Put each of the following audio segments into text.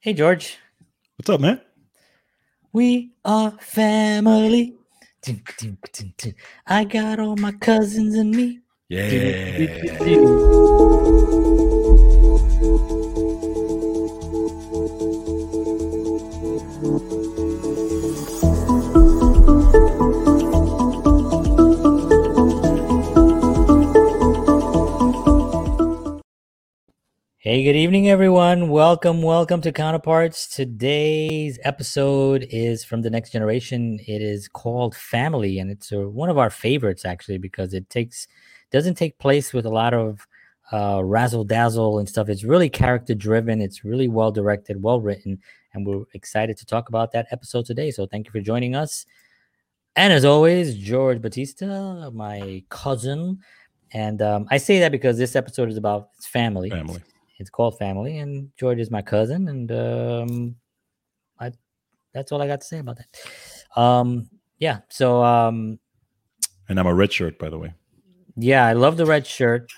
Hey, George. What's up, man? We are family. I got all my cousins and me. Yeah. Hey, good evening, everyone. Welcome, welcome to Counterparts. Today's episode is from the next generation. It is called Family, and it's uh, one of our favorites actually because it takes doesn't take place with a lot of uh, razzle dazzle and stuff. It's really character driven. It's really well directed, well written, and we're excited to talk about that episode today. So thank you for joining us. And as always, George Batista, my cousin, and um, I say that because this episode is about family. Family. It's called Family, and George is my cousin, and um, I that's all I got to say about that. Um, yeah, so um, And I'm a red shirt, by the way. yeah, I love the red shirt.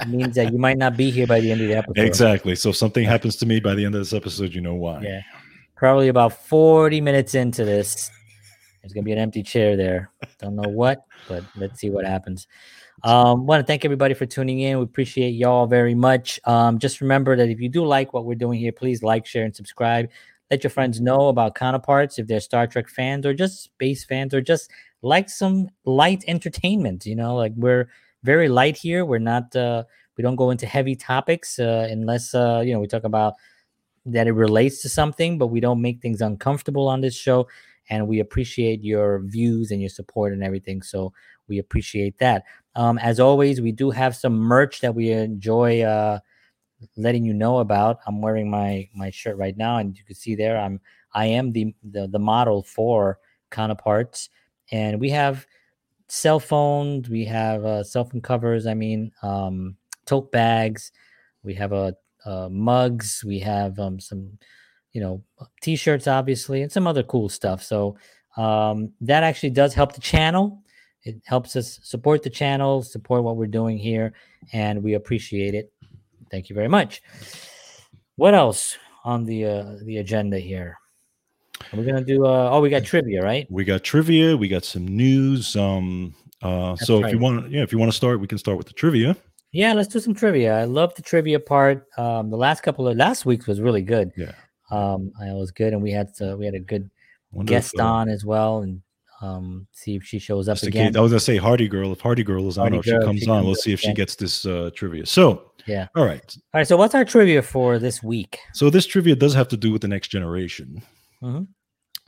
it means that you might not be here by the end of the episode. Exactly. So if something happens to me by the end of this episode, you know why. Yeah, probably about forty minutes into this, there's gonna be an empty chair there. Don't know what, but let's see what happens. Um, want to thank everybody for tuning in. We appreciate y'all very much. Um, just remember that if you do like what we're doing here, please like, share, and subscribe. Let your friends know about counterparts if they're Star Trek fans or just space fans or just like some light entertainment. You know, like we're very light here. We're not. Uh, we don't go into heavy topics uh, unless uh, you know we talk about that it relates to something, but we don't make things uncomfortable on this show. And we appreciate your views and your support and everything. So we appreciate that. Um, as always, we do have some merch that we enjoy uh, letting you know about. I'm wearing my my shirt right now, and you can see there I'm I am the the, the model for counterparts, and we have cell phones, we have uh, cell phone covers. I mean, um, tote bags, we have a uh, mugs, we have um, some you know t-shirts obviously and some other cool stuff so um, that actually does help the channel it helps us support the channel support what we're doing here and we appreciate it thank you very much what else on the uh, the agenda here we're gonna do uh, oh we got trivia right We got trivia. We got some news. Um. Uh. So if you want, yeah, if you want to start, we can start with the trivia. yeah let's do some trivia i love the trivia part um, the last couple of last week's was really good Yeah. um, it was good and we had to, we had a good Wonder guest uh, on as well and um, see if she shows up just again. case- I was gonna say Hardy Girl. If Hardy Girl is on, Hardy or if she Girl, if comes she on, comes let's see if she gets this uh, trivia. So, Yeah. all right. All right. So what's our trivia for this week? So this trivia does have to do with the next generation. Mhm.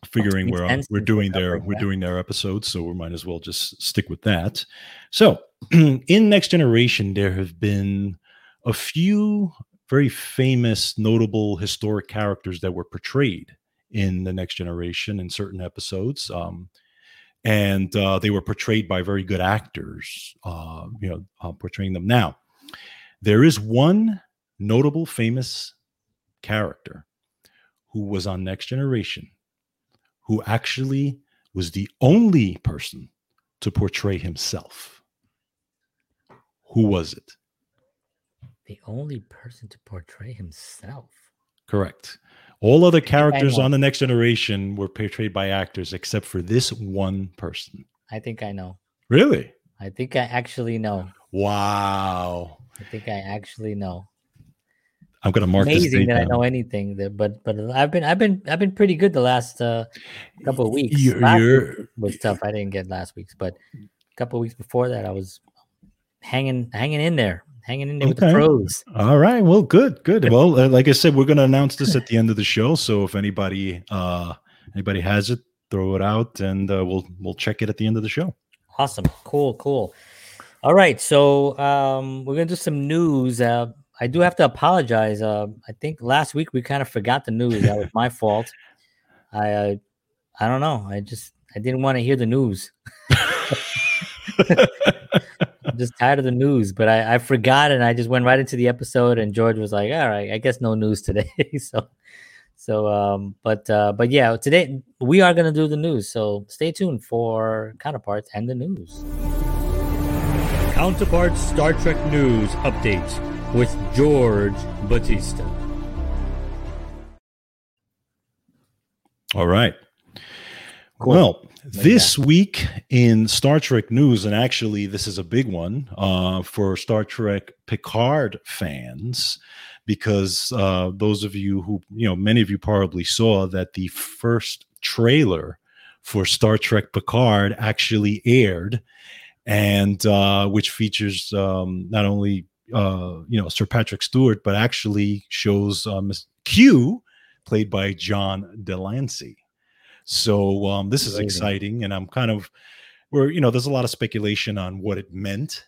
Figuring we're on, we're doing their we're that. doing their episodes, so we might as well just stick with that. So in next generation, there have been a few very famous, notable historic characters that were portrayed in the next generation in certain episodes. Um, and uh, they were portrayed by very good actors, uh, you know, uh, portraying them. Now, there is one notable, famous character who was on Next Generation, who actually was the only person to portray himself. Who was it? The only person to portray himself. Correct. All other characters on the Next Generation were portrayed by actors except for this one person. I think I know. Really? I think I actually know. Wow. I think I actually know. I'm gonna mark this Amazing that I know anything. That, but but I've been I've been I've been pretty good the last uh, couple of weeks. You're, Last you're- was tough. I didn't get last week's, but a couple of weeks before that, I was hanging hanging in there, hanging in there with the pros. all right. Well, good, good. Well, uh, like I said, we're gonna announce this at the end of the show. So if anybody uh anybody has it, throw it out, and uh, we'll we'll check it at the end of the show. Awesome. Cool, cool. All right. So um we're gonna do some news. Uh I do have to apologize. Uh I think last week we kind of forgot the news. That was my fault. I uh, I don't know. I just I didn't want to hear the news. I'm just tired of the news, but I, I forgot and I just went right into the episode and George was like, All right, I guess no news today. so so um but uh but yeah, today we are gonna do the news. So stay tuned for counterparts and the news. Counterparts Star Trek News Updates with George Batista. All right. Cool. Well, This week in Star Trek news, and actually, this is a big one uh, for Star Trek Picard fans, because uh, those of you who, you know, many of you probably saw that the first trailer for Star Trek Picard actually aired, and uh, which features um, not only, uh, you know, Sir Patrick Stewart, but actually shows um, Q, played by John de Lancie. So um, this is exciting, and I'm kind of where you know there's a lot of speculation on what it meant.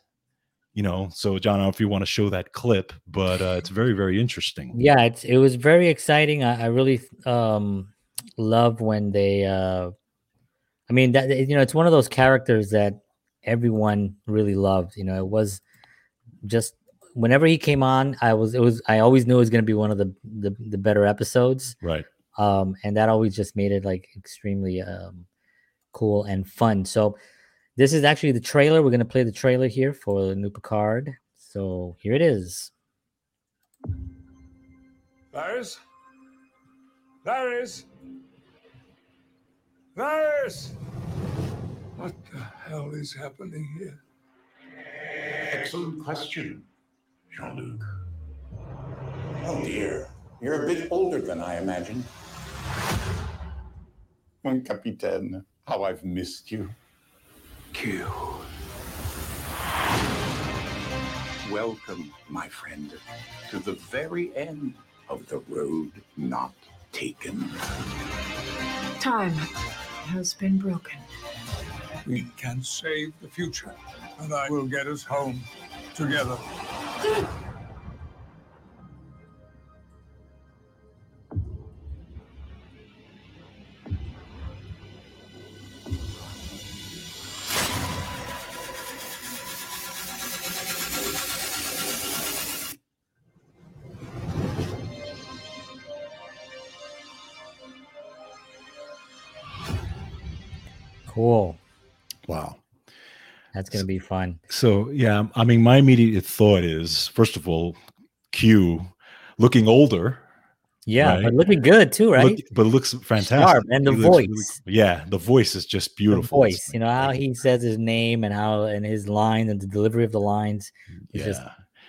You know, so John, I don't know if you want to show that clip, but uh, it's very very interesting. yeah it's, it was very exciting i, I really um love when they uh i mean that you know it's one of those characters that everyone really loved you know it was just whenever he came on i was it was i always knew it was going to be one of the, the the better episodes Right. Um and that always just made it like extremely um cool and fun so this is actually the trailer we're going to play the trailer here for the new picard so here it is Varys? Varys? Varys! What the hell is happening here? Excellent question, Jean Luc. Oh dear, you're a bit older than I imagined. Mon capitaine, how I've missed you. Q. Welcome, my friend, to the very end of the road not taken. Time has been broken. We can save the future, and I will get us home together. Cool Wow. That's gonna be fun. So yeah, I mean, my immediate thought is first of all, Q looking older, Yeah, Right. but looking good too, right? look- but looks fantastic. Sharp, and the He voice. yeah, the voice is just the beautiful. voice, you know how he says his name and how and his line and the delivery of the lines. Yeah, just,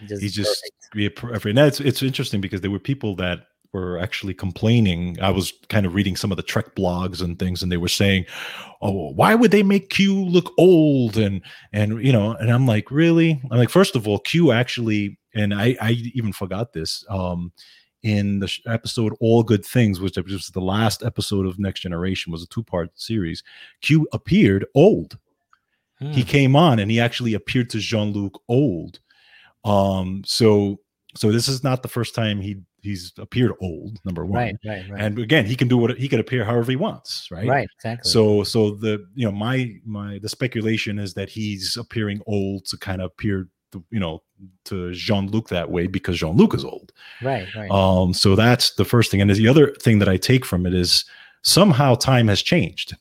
just he's just perfect. yeah, perfect. And that's it's interesting because there were people that were actually complaining. I was kind of reading some of the Trek blogs and things, and they were saying, "Oh, why would they make Q look old?" And and you know, and I'm like, really? I'm like, first of all, Q actually, and I I even forgot this. Um, in the sh- episode All Good Things, which was the last episode of Next Generation, was a two part series. Q appeared old he Hmm, came on and he actually appeared to Jean-Luc old. Um, so so this is not the first time he he's appeared old, number one. right, right, right, And again, he can do what he can appear however he wants, right? right, exactly. So so the you know my my the speculation is that he's appearing old to kind of appear to, you know to Jean-Luc that way because Jean-Luc is old. right, right, Um, so that's the first thing. And the other thing that I take from it is somehow time has changed,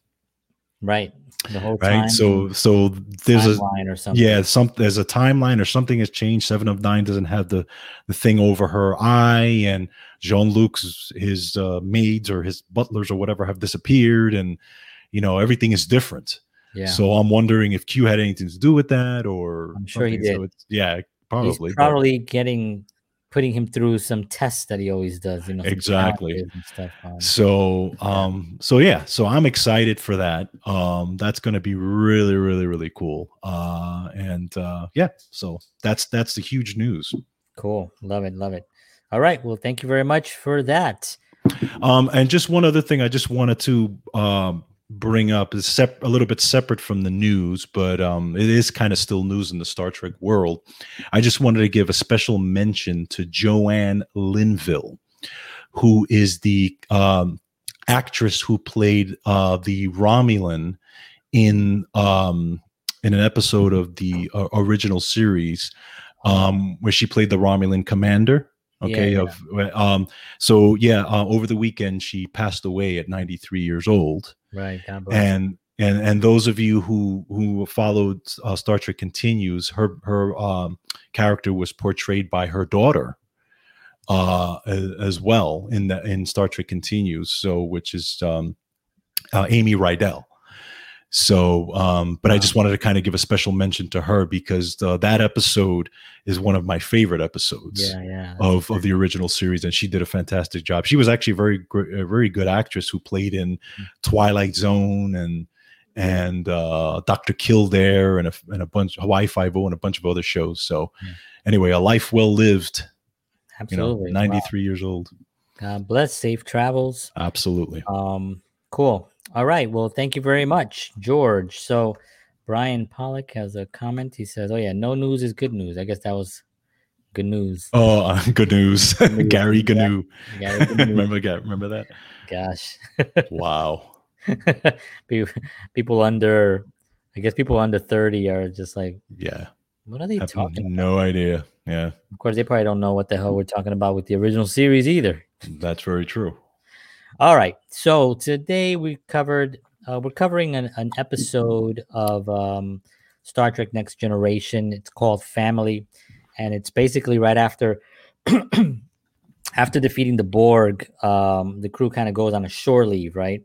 right. The whole right? So so there's a timeline or something. yeah some there's a timeline or something has changed seven of nine doesn't have the the thing over her eye and jean-luc's his uh, maids or his butlers or whatever have disappeared and you know everything is different yeah. so i'm wondering if q had anything to do with that or I'm sure he something. So did. it's- yeah probably He's but- probably getting putting him through some tests that he always does. You know, Exactly. um, so um so yeah so i'm excited for that um that's going to be really really really cool uh and uh yeah so that's that's the huge news cool. Love it. Love it. All right. Well, thank you very much for that. Um, and just one other thing I just wanted to um, bring up is sep- a little bit separate from the news, but um, it is kind of still news in the Star Trek world. I just wanted to give a special mention to Joanne Linville, who is the um, actress who played uh, the Romulan in um, in an episode of the uh, original series, um, where she played the Romulan commander. Okay, Yeah, of um, so yeah, uh, over the weekend she passed away at 93 years old, Right. God bless. her. and and and those of you who who followed uh, Star Trek continues, her her um, character was portrayed by her daughter, uh, as, as well in the in Star Trek continues. So which is um, uh, Amy Rydell. So, um, but I just wanted to kind of give a special mention to her because uh, that episode is one of my favorite episodes Yeah, yeah. of, of the original series, and she did a fantastic job. She was actually a very a very good actress who played in Twilight Zone and and uh, Doctor Kildare and a and a bunch Hawaii Five O and a bunch of other shows. So, anyway, a life well lived. You know, Absolutely. ninety Wow. years old. God bless. Safe travels. Absolutely. Um, cool. All right. Well, thank you very much, George. So, Brian Pollock has a comment. He says, "Oh yeah, no news is good news." I guess that was good news. Oh, uh, good news, news, Gary. Gnu. Yeah, good remember, remember that? Gosh, Wow. People under, I guess people under thirty are just like, Yeah. what are they Have talking? no idea. Yeah, Of course, they probably don't know what the hell we're talking about with the original series either. that's very true. All right. So today we covered uh, we're covering an, an episode of um, Star Trek Next Generation. It's called Family, and it's basically right after after defeating the Borg. Um, the crew kind of goes on a shore leave, right?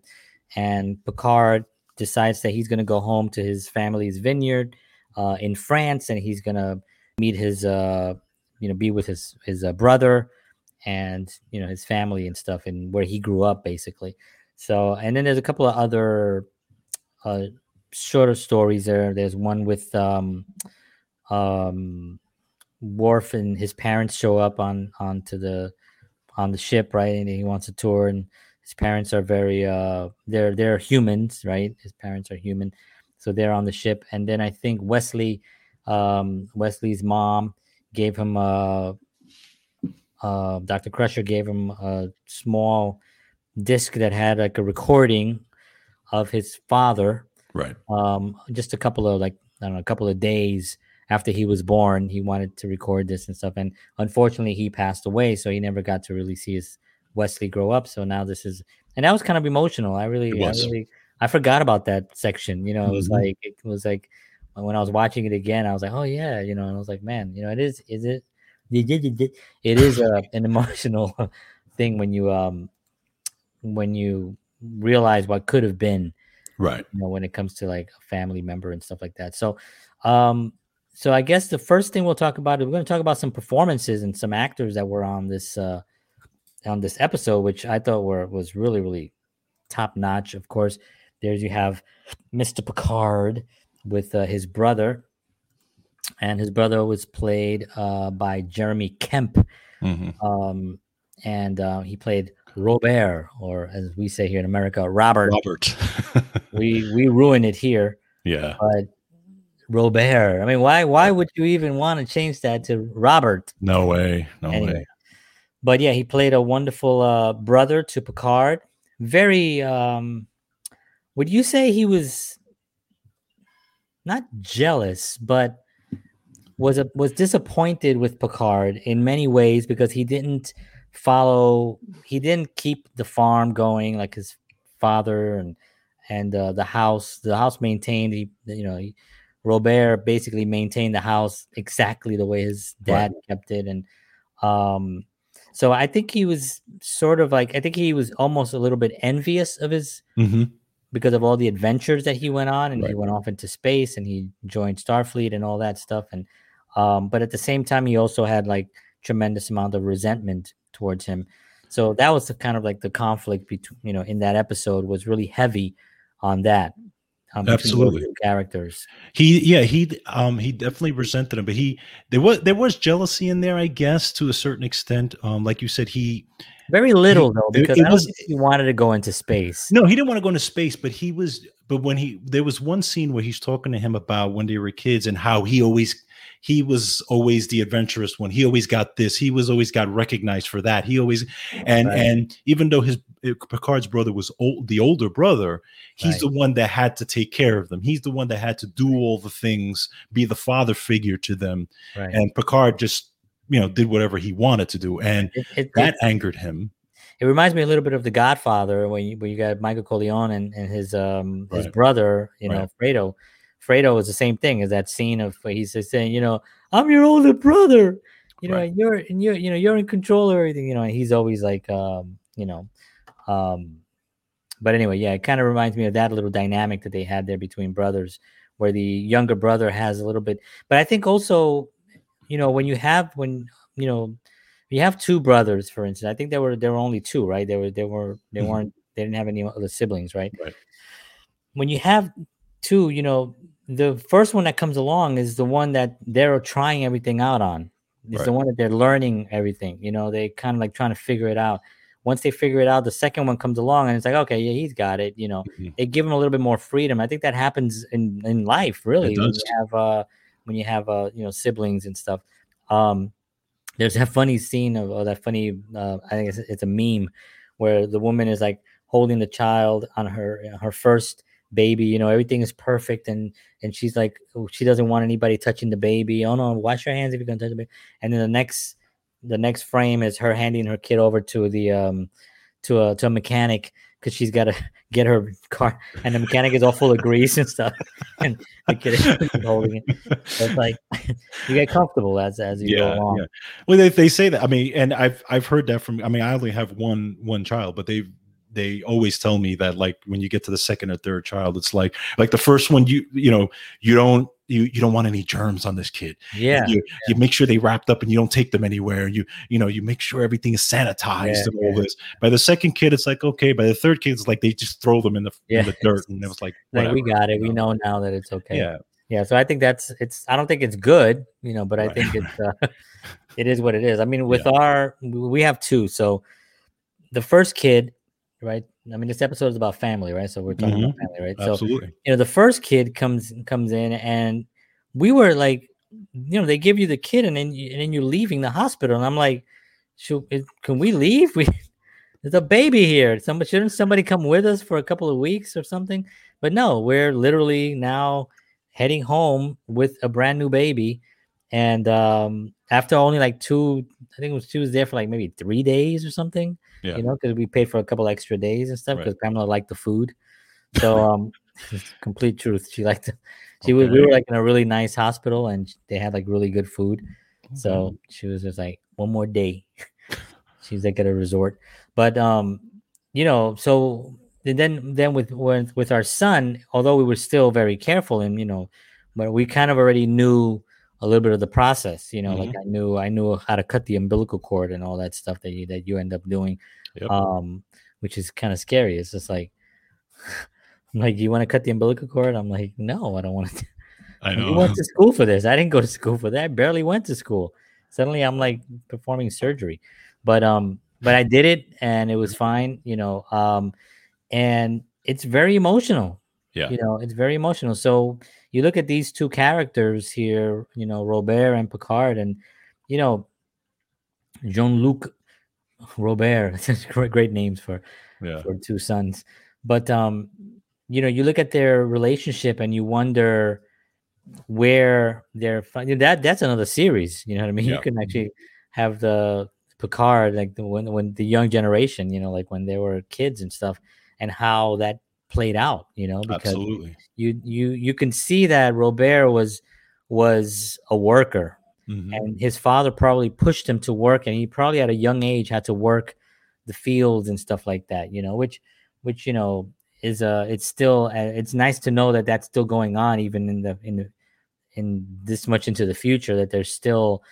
And Picard decides that he's going to go home to his family's vineyard uh, in France, and he's going to meet his uh, you know be with his his uh, brother and you know his family and stuff and where he grew up basically. So and then there's a couple of other uh shorter stories there. There's one with um um Worf and his parents show up on onto the on the ship right and he wants a tour and his parents are very uh they're they're humans right? His parents are human. So they're on the ship. And then i think wesley um wesley's mom gave him a uh, Dr. Crusher gave him a small disc that had like a recording of his father. Right. Um, just a couple of like I don't know, a couple of days after he was born, he wanted to record this and stuff. And unfortunately, he passed away, so he never got to really see his Wesley grow up. So now this is, and that was kind of emotional. I really, I really, I forgot about that section. You know, it was Mhm. like it was like when I was watching it again, I was like, oh yeah, you know, and I was like, man, you know, it is, is it, it is a, an emotional thing when you um when you realize what could have been Right. you know when it comes to like a family member and stuff like that. So um so i guess the first thing we'll talk about is we're going to talk about some performances and some actors that were on this uh on this episode which i thought were was really really top notch of course there's you have mr picard with uh, his brother and his brother was played uh by jeremy kemp Mhm. um and uh, he played robert or as we say here in america robert Robert. we we ruin it here yeah. but robert i mean why why would you even want to change that to robert No way. No Anyway. way. but yeah he played a wonderful uh brother to picard very um would you say he was not jealous but was a, was disappointed with picard in many ways because he didn't follow he didn't keep the farm going like his father and and uh, the house the house maintained he you know he, robert basically maintained the house exactly the way his dad kept it. And um so i think he was sort of like i think he was almost a little bit envious of his hmm because of all the adventures that he went on and he went off into space and he joined starfleet and all that stuff. And um but at the same time he also had like tremendous amount of resentment towards him so that was the kind of like the conflict between you know in that episode was really heavy on that um, Absolutely. characters He, yeah, he, um, he definitely resented him, but he, there was, there was jealousy in there, I guess, to a certain extent. Um, like you said, he, very little though because it was- he wanted to go into space no, he didn't want to go into space, but he was, but when he, there was one scene where he's talking to him about when they were kids and how he always, he was always the adventurous one. He always got this. He was always got recognized for that. He always, and Right. and even though his uh, Picard's brother was old, the older brother, he's Right. the one that had to take care of them. He's the one that had to do all the things, be the father figure to them. right And Picard just, you know, did whatever he wanted to do, and it, it, that it, angered him. it reminds me a little bit of the godfather when you, when you got michael corleone and, and his um his brother you know fredo fredo is the same thing as that scene of where he's just saying you know i'm your older brother you know Right. and you're and you're you know you're in control of everything you know and he's always like um you know um but anyway, yeah, it kind of reminds me of that little dynamic that they had there between brothers, where the younger brother has a little bit. But I think also, you know, when you have when you know you have two brothers, for instance, I think there were there were only two, right? There were there were they Mhm. weren't they didn't have any other siblings, right? Right. When you have two, you know, the first one that comes along is the one that they're trying everything out on. It's the one that they're learning everything. You know, they kind of like trying to figure it out. Once they figure it out, the second one comes along and it's like, okay, yeah, he's got it. You know, Mhm. they give him a little bit more freedom. I think that happens in in life, really, when does. you have uh when you have uh you know siblings and stuff. Um, there's that funny scene of or that funny uh, I think it's, it's a meme where the woman is like holding the child on her her first baby. You know, everything is perfect and and she's like oh, she doesn't want anybody touching the baby. Oh no, wash your hands if you're gonna touch the baby. And then the next the next frame is her handing her kid over to the um to a to a mechanic because she's got to get her car and the mechanic is all full of grease and stuff and the kid is holding it so it's like you get comfortable as as you go along yeah. Well, they, they say that. I mean, and I've I've heard that from. I mean, I only have one one child, but they they always tell me that like when you get to the second or third child, it's like like the first one you you know you don't you you don't want any germs on this kid. yeah you, you make sure they wrapped up and you don't take them anywhere. You you know you make sure everything is sanitized Yeah, and all this. By the second kid, it's like okay. By the third kid, it's like they just throw them in the Yeah. in the dirt, and it was like like we got it we know now that it's okay Yeah, yeah so i think that's it's i don't think it's good you know but i Right. think it's uh, it is what it is i mean with our we have two so the first kid right? I mean this episode is about family right? So we're talking about family right? So absolutely. you know the first kid comes comes in and we were like you know they give you the kid and then you, and then you're leaving the hospital. And i'm like should, can we leave? We there's a baby here. Somebody shouldn't somebody come with us for a couple of weeks or something? But no we're literally now heading home with a brand new baby. And um after only like two i think it was she was there for like maybe three days or something Yeah. you know because we paid for a couple extra days and stuff Right. because pamela liked the food. So um complete truth she liked it she was we were like in a really nice hospital and they had like really good food. So she was just like one more day. She's like at a resort. But um you know so then then with with with our son although we were still very careful and you know but we kind of already knew a little bit of the process you know like i knew i knew how to cut the umbilical cord and all that stuff that you that you end up doing Yep. um which is kind of scary it's just like I'm like you want to cut the umbilical cord i'm like no i don't want to I know. you went to school for this. I didn't go to school for that. I barely went to school. Suddenly I'm like performing surgery. But um but I did it and it was fine, you know. Um and it's very emotional. Yeah. You know, it's very emotional. So you look at these two characters here, you know, Robert and Picard and you know Jean-Luc Robert. Great great names for yeah. for two sons. But um, you know, you look at their relationship and you wonder where they're that that's another series. You know what I mean? Yeah. You can actually have the Picard, like the when when the young generation, you know, like when they were kids and stuff, and how that played out, you know, because Absolutely. you you you can see that Robert was was a worker Mhm. and his father probably pushed him to work and he probably at a young age had to work the fields and stuff like that you know which which you know is uh it's still uh, it's nice to know that that's still going on even in the in the in this much into the future that there's still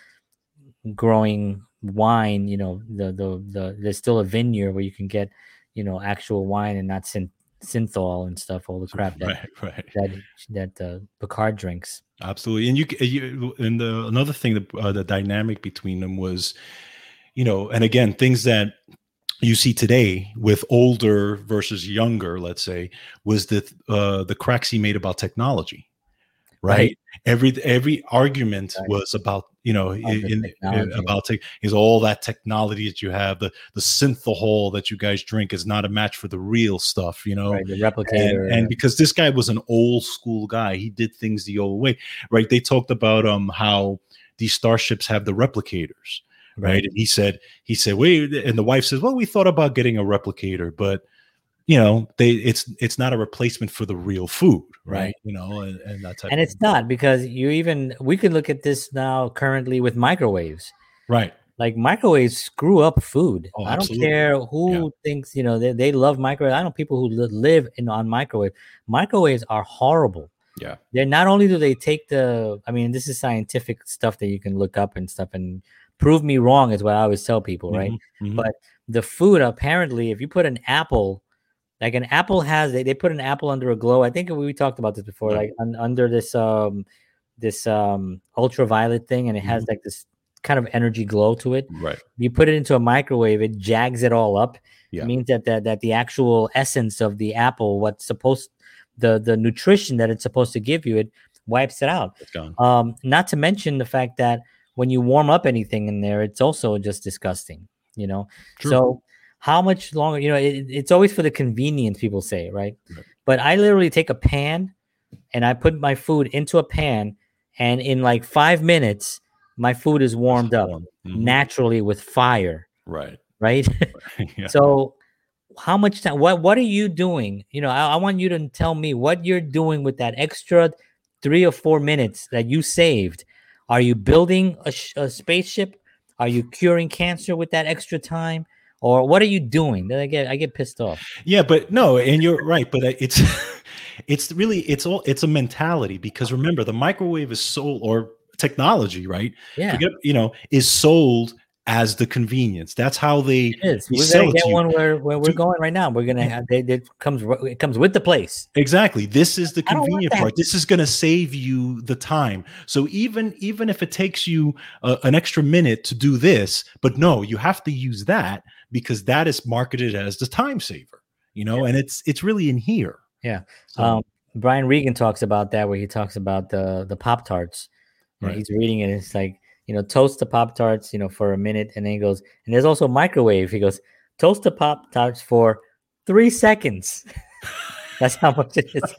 growing wine you know the the, the there's still a vineyard where you can get you know actual wine and not synth synthahol and stuff all the crap that Right, right. that that uh, Picard drinks Absolutely, and you, you and the another thing, the uh, the dynamic between them was, you know, and again, things that you see today with older versus younger, let's say, was the uh, the cracks he made about technology, right? Right. Every every argument Right. was about you know About in, technology. about tech, is all that technology that you have the the synthahol that you guys drink is not a match for the real stuff, you know? Right the and, replicator. and because this guy was an old school guy he did things the old way right? They talked about um how these starships have the replicators right. And he said he said wait and the wife says well we thought about getting a replicator but you know they it's it's not a replacement for the real food right, Right. you know and, and that type and it's not because you even we can look at this now currently with microwaves right like microwaves screw up food. Oh, I don't absolutely. care who Yeah. thinks you know they, they love microwave. I know people who li- live in on microwave. Microwaves are horrible. Yeah. They're not only do they take the. I mean, this is scientific stuff that you can look up and stuff and prove me wrong is what I always tell people, right? Mhm, mhm. But the food apparently, if you put an apple, like an apple has, they, they put an apple under a glow. I think we talked about this before, like un, under this um this um ultraviolet thing, and it has Mm-hmm. like this kind of energy glow to it. right. You put it into a microwave, it jags it all up. Yeah. It means that, that that the actual essence of the apple, what's supposed the the nutrition that it's supposed to give you, it wipes it out. It's gone. Um, not to mention the fact that when you warm up anything in there, it's also just disgusting, you know. True. So how much longer, you know, it, it's always for the convenience, people say, right? Right. But I literally take a pan and I put my food into a pan, and in like five minutes, my food is warmed up. Mhm. naturally with fire, Right. right? yeah. So how much time what what are you doing? You know, I, I want you to tell me what you're doing with that extra three or four minutes that you saved. Are you building a, sh- a spaceship? Are you curing cancer with that extra time? Or what are you doing? Then I get I get pissed off. Yeah, but no, and you're right, but uh, it's it's really it's all it's a mentality because remember the microwave is sold or technology, right? Yeah, Forget, you know, is sold as the convenience. That's how they it is. we We're sell gonna it get one where, where we're Dude. going right now. We're gonna have they, it comes it comes with the place. Exactly. This is the convenient part. This is going to save you the time. So even even if it takes you uh, an extra minute to do this, but no, you have to use that because that is marketed as the time saver. You know, and it's it's really in here. Yeah. So, Um, Brian Regan talks about that where he talks about the the Pop Tarts. Right. He's reading it. It's like you know, toast the Pop Tarts, you know, for a minute, and then he goes, and there's also microwave. He goes, toast the Pop Tarts for three seconds. That's how much it is.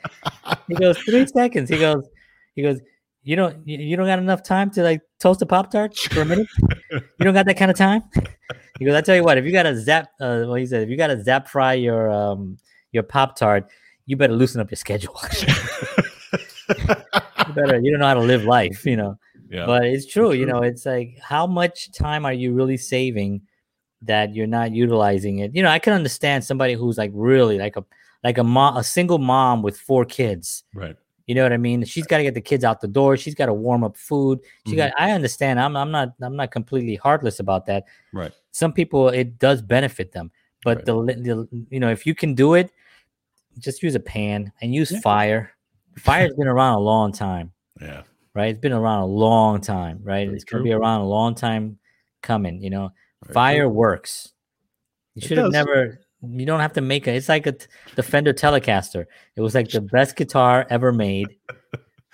he goes three seconds. He goes, he goes. You don't you, you don't got enough time to like toast a Pop Tart for a minute. you don't got that kind of time. He goes, I tell you what, if you got to zap, uh, well, he said, if you got to zap fry your um your Pop Tart, you better loosen up your schedule. you better, you don't know how to live life, you know. yeah. But it's true, you true. know. It's like how much time are you really saving that you're not utilizing it? You know, I can understand somebody who's like really like a like a mom, a single mom with four kids. right. You know what I mean? She's got to get the kids out the door. She's got to warm up food. She Mhm. got. I understand. I'm. I'm not. I'm not completely heartless about that. Right. Some people it does benefit them, but Right. the, the you know if you can do it, just use a pan and use Yeah. fire. Fire's been around a long time, Yeah. right? It's been around a long time, right? Very it's gonna be around a long time coming. You know, Very fire true. works. You should have never. You don't have to make it. It's like a the Fender Telecaster. It was like the best guitar ever made,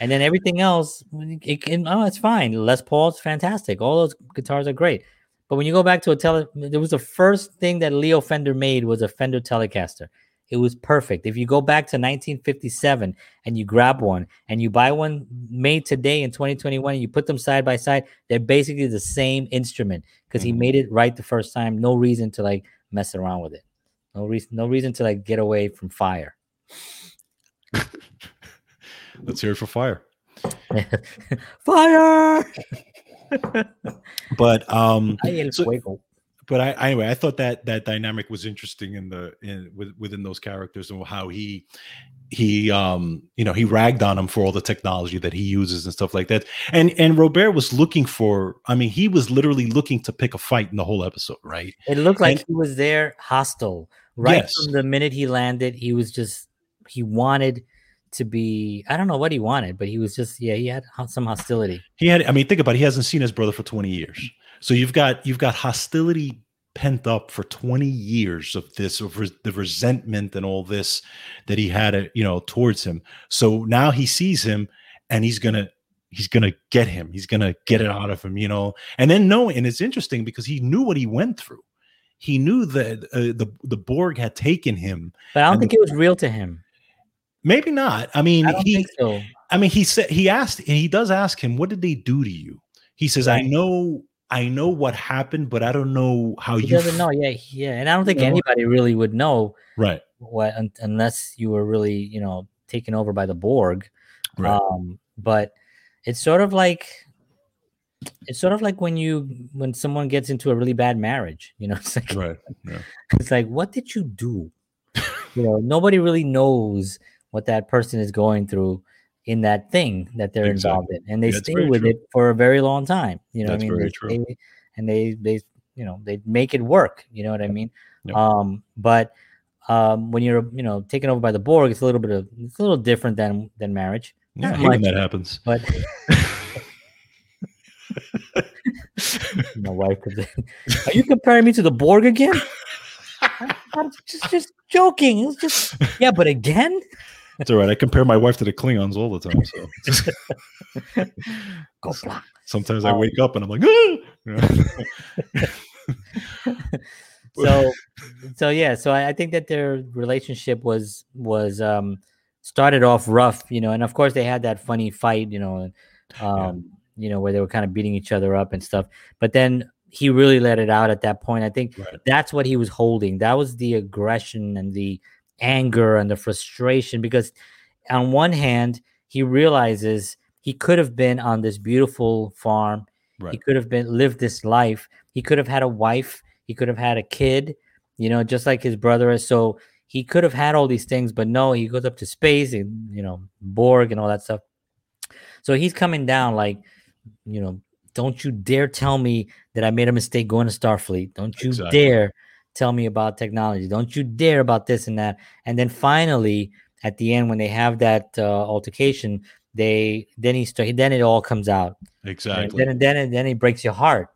and then everything else, it can. Oh, it's fine. Les Paul's fantastic. All those guitars are great. But when you go back to a tele, there was the first thing that Leo Fender made was a Fender Telecaster. It was perfect. If you go back to 1957 and you grab one and you buy one made today in 2021 and you put them side by side, they're basically the same instrument because he Mhm. made it right the first time. No reason to like mess around with it. No reason. No reason to like get away from fire. Let's hear it for fire. fire. But um So- but I anyway, I thought that that dynamic was interesting in the in with, within those characters and how he he um you know he ragged on him for all the technology that he uses and stuff like that. And and Robert was looking for I mean he was literally looking to pick a fight in the whole episode, right? It looked like And- he was there hostile right Yes. from the minute he landed. He was just he wanted to be. I don't know what he wanted, but he was just yeah. He had some hostility. He had I mean think about it, he hasn't seen his brother for 20 years. So you've got you've got hostility pent up for 20 years of this of res- the resentment and all this that he had uh, you know towards him. So now he sees him and he's to he's going to get him. He's going to get it out of him, you know. And then no and it's interesting because he knew what he went through. He knew that uh, the the Borg had taken him. But I don't think it was real to him. Maybe not. I mean, I he think so. I mean, he said he asked, and he does ask him, "What did they do to you?" He says, "I know, I know what happened, but I don't know how He you." doesn't f- know. Yeah, yeah. And I don't think know? anybody really would know Right, what un- unless you were really you know taken over by the Borg. right, Um, but it's sort of like it's sort of like when you when someone gets into a really bad marriage. You know, it's like Right. Yeah. it's like what did you do? you know, nobody really knows what that person is going through in that thing that they're involved in, and they That's stay with true. it for a very long time. You know, what That's I mean, very they true. stay- and they they you know they make it work. You know what I mean? Yep. Um, but um, when you're you know taken over by the Borg, it's a little bit of it's a little different than than marriage. Yeah, I Not hate when much, that happens. but my wife could say, Are you comparing me to the Borg again? I'm just, just joking. It's just yeah, but again, It's all right. I compare my wife to the Klingons all the time. So go sometimes I Um, wake up and I'm like, "Ah!" So so yeah, so I, I think that their relationship was was um started off rough, you know, and of course they had that funny fight, you know, um, you know, where they were kind of beating each other up and stuff. But then he really let it out at that point. I think Right. that's what he was holding. That was the aggression and the anger and the frustration because on one hand, he realizes he could have been on this beautiful farm. He could have been lived this life. He could have had a wife. He could have had a kid, you know, just like his brother is. So he could have had all these things, but no, he goes up to space and you know, Borg and all that stuff. So he's coming down like, you know, don't you dare tell me that I made a mistake going to Starfleet. Don't you Exactly. dare tell me about technology. Don't you dare about this and that. And then finally, at the end, when they have that uh, altercation, they then he start, then it all comes out. Exactly. And. Then then then it breaks your heart.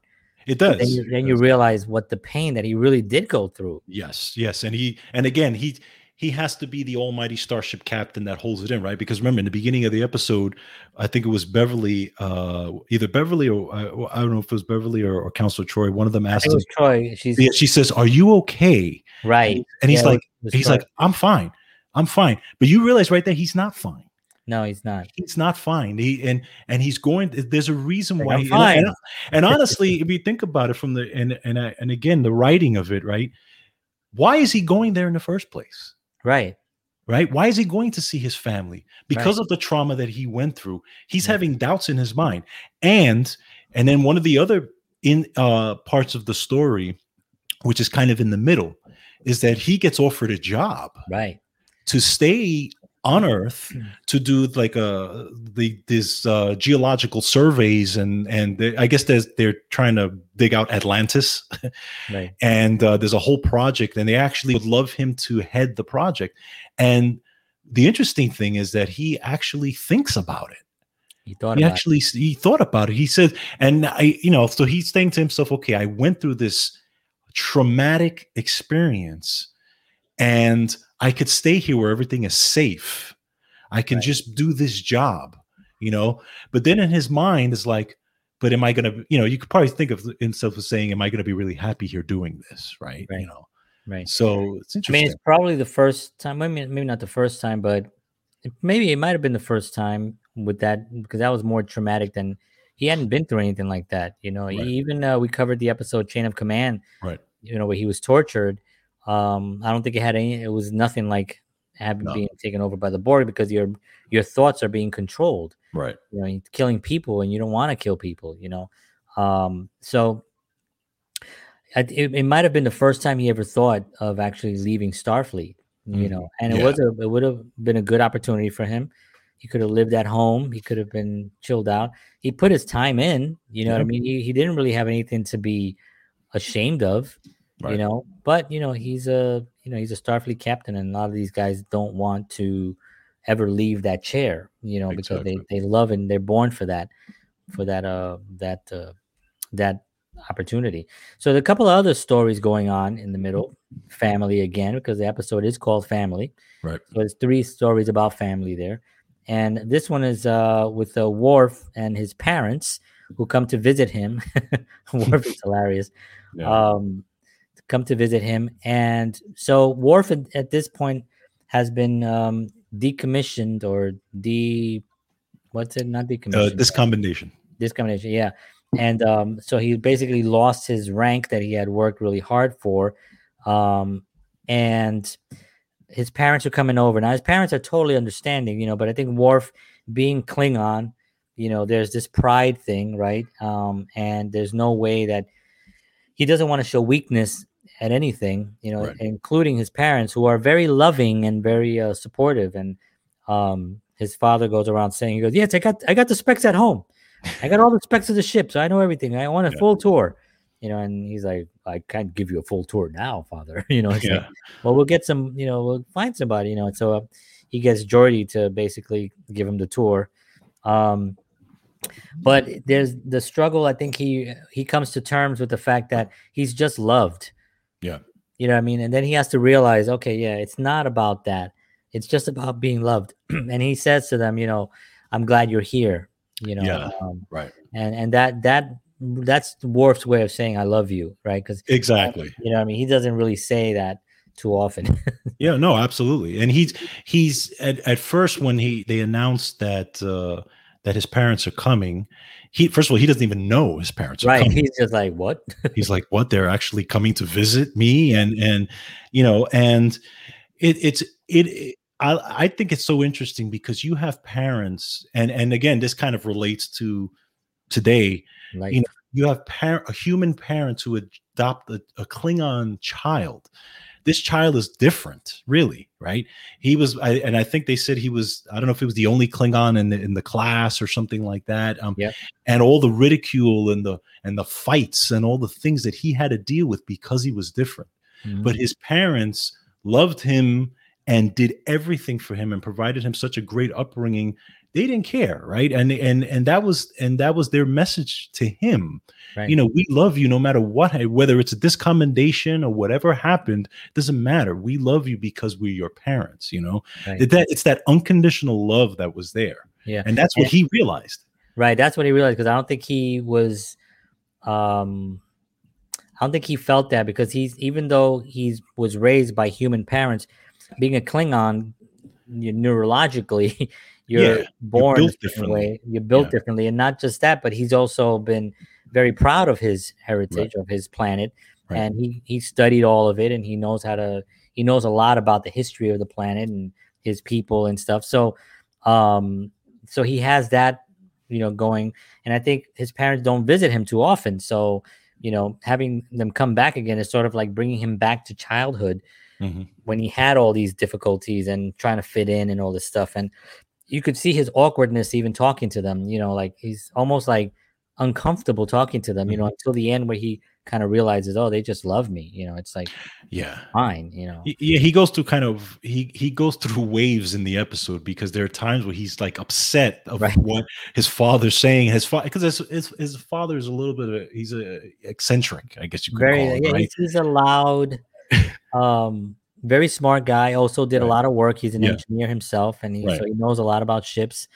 It does. Then you, then you realize what the pain that he really did go through. Yes, yes, and he and again he he has to be the almighty starship captain that holds it in, right? Because remember, in the beginning of the episode, I think it was Beverly, uh, either Beverly or uh, I don't know if it was Beverly or, or Counselor Troi. One of them asked him. Troi. She's Yeah, she says, "Are you okay?" right. And he's Yeah, like, he's Troi. like, "I'm fine, I'm fine." But you realize right there, he's not fine. no, he's not. He's not fine. He and and he's going. There's a reason Like, why. I'm and- fine. And, and honestly, if you think about it from the and and and again the writing of it, right? Why is he going there in the first place? Right. right? Why is he going to see his family? Because of the trauma that he went through. He's Yeah. having doubts in his mind. And and then one of the other in uh parts of the story, which is kind of in the middle, is that he gets offered a job Right. to stay on. Earth to do like uh the this uh geological surveys and and they, I guess there's they're trying to dig out Atlantis Right. and uh, there's a whole project and they actually would love him to head the project and the interesting thing is that he actually thinks about it He thought he actually he thought about it he said and i you know so he's saying to himself okay i went through this traumatic experience and i could stay here where everything is safe i can Right. just do this job you know but then in his mind is like but am i going to you know you could probably think of himself as saying am i going to be really happy here doing this right, Right. you know. Right. so it's interesting. I mean, it's probably the first time. Maybe maybe not the first time, but maybe it might have been the first time with that because that was more traumatic than he hadn't been through anything like that. You know, Right. even uh, we covered the episode Chain of Command. Right. You know, where he was tortured. Um, I don't think it had any. It was nothing like having No. being taken over by the Borg because your your thoughts are being controlled. right You know, you're killing people and you don't want to kill people. You know, um, so. I- It, it might have been the first time he ever thought of actually leaving Starfleet, you Mhm. know, and it Yeah. was a it would have been a good opportunity for him. He could have lived at home. He could have been chilled out. He put his time in. You know what I mean? He, he didn't really have anything to be ashamed of, you know. But you know, he's a you know he's a Starfleet captain, and a lot of these guys don't want to ever leave that chair, you know, because they they love and they're born for that, for that uh that uh that opportunity. So there are a couple of other stories going on in the middle, family again, because the episode is called Family. right So there's three stories about family there. And this one is uh, with uh, Worf and his parents who come to visit him. Worf is hilarious. yeah. Um, come to visit him. And so Worf at, at this point has been um, decommissioned or de. What's it? Not uh, decommissioned. discommendation this combination, yeah. And um, so he basically lost his rank that he had worked really hard for. Um, and his parents are coming over. Now his parents are totally understanding, you know, but I think Worf being Klingon, you know, there's this pride thing, right? Um, and there's no way that he doesn't want to show weakness at anything, you know, Right. including his parents who are very loving and very uh, supportive. And um, his father goes around saying, "He goes, yes, I got, I got the specs at home. I got all the specs of the ship, so I know everything. I want a Yeah. full tour." You know, and he's like, "I can't give you a full tour now, father." you know, it's like, Yeah. well, we'll get some, you know, we'll find somebody, you know. And so uh, he gets Geordi to basically give him the tour. Um, but there's the struggle. I think he he comes to terms with the fact that he's just loved. Yeah. You know what I mean? And then he has to realize, okay, yeah, it's not about that. It's just about being loved. and he says to them, you know, I'm glad you're here. You know, Yeah. um, Right. and and that that that's Worf's way of saying I love you, right? Because Exactly. you know, what I mean, he doesn't really say that too often. Yeah, no, absolutely. And he's he's at, at first when he they announced that uh that his parents are coming, he first of all he doesn't even know his parents are right? coming. He's just like, what? He's like, "What? They're actually coming to visit me?" And and you know, and it it's it, it I I think it's so interesting because you have parents and and again this kind of relates to today right. You know, you have par- a human parents who adopt a, a Klingon child. This child is different, really, right? He was, I, and I think they said he was. I don't know if he was the only Klingon in the in the class or something like that. Um, Yep. and all the ridicule and the and the fights and all the things that he had to deal with because he was different. mhm. But his parents loved him and did everything for him and provided him such a great upbringing. They didn't care, right? And and and that was and that was their message to him right. you know we love you no matter what whether it's a discommendation or whatever happened doesn't matter we love you because we're your parents you know Right. that, it's that unconditional love that was there yeah. and that's what he realized Right. That's what he realized because I don't think he was um I don't think he felt that because he's even though he's was raised by human parents, being a Klingon, neurologically, you're Yeah, born built a certain differently. You're built Yeah. differently, and not just that, but he's also been very proud of his heritage of his planet, Right. and he he studied all of it, and he knows how to he knows a lot about the history of the planet and his people and stuff. So, um, so he has that you know going and i think his parents don't visit him too often so you know having them come back again is sort of like bringing him back to childhood Mhm. when he had all these difficulties and trying to fit in and all this stuff and you could see his awkwardness even talking to them you know like he's almost like uncomfortable talking to them you know until the end where he kind of realizes oh they just love me you know it's like yeah. Fine you know? He- yeah he goes through kind of he he goes through waves in the episode because there are times where he's like upset of Right. what his father's saying his father because his, his his father is a little bit of he's a eccentric i guess you could very call him yeah, right? he's a loud um very smart guy also did a lot of work he's an Yeah. engineer himself and he, Right. so he knows a lot about ships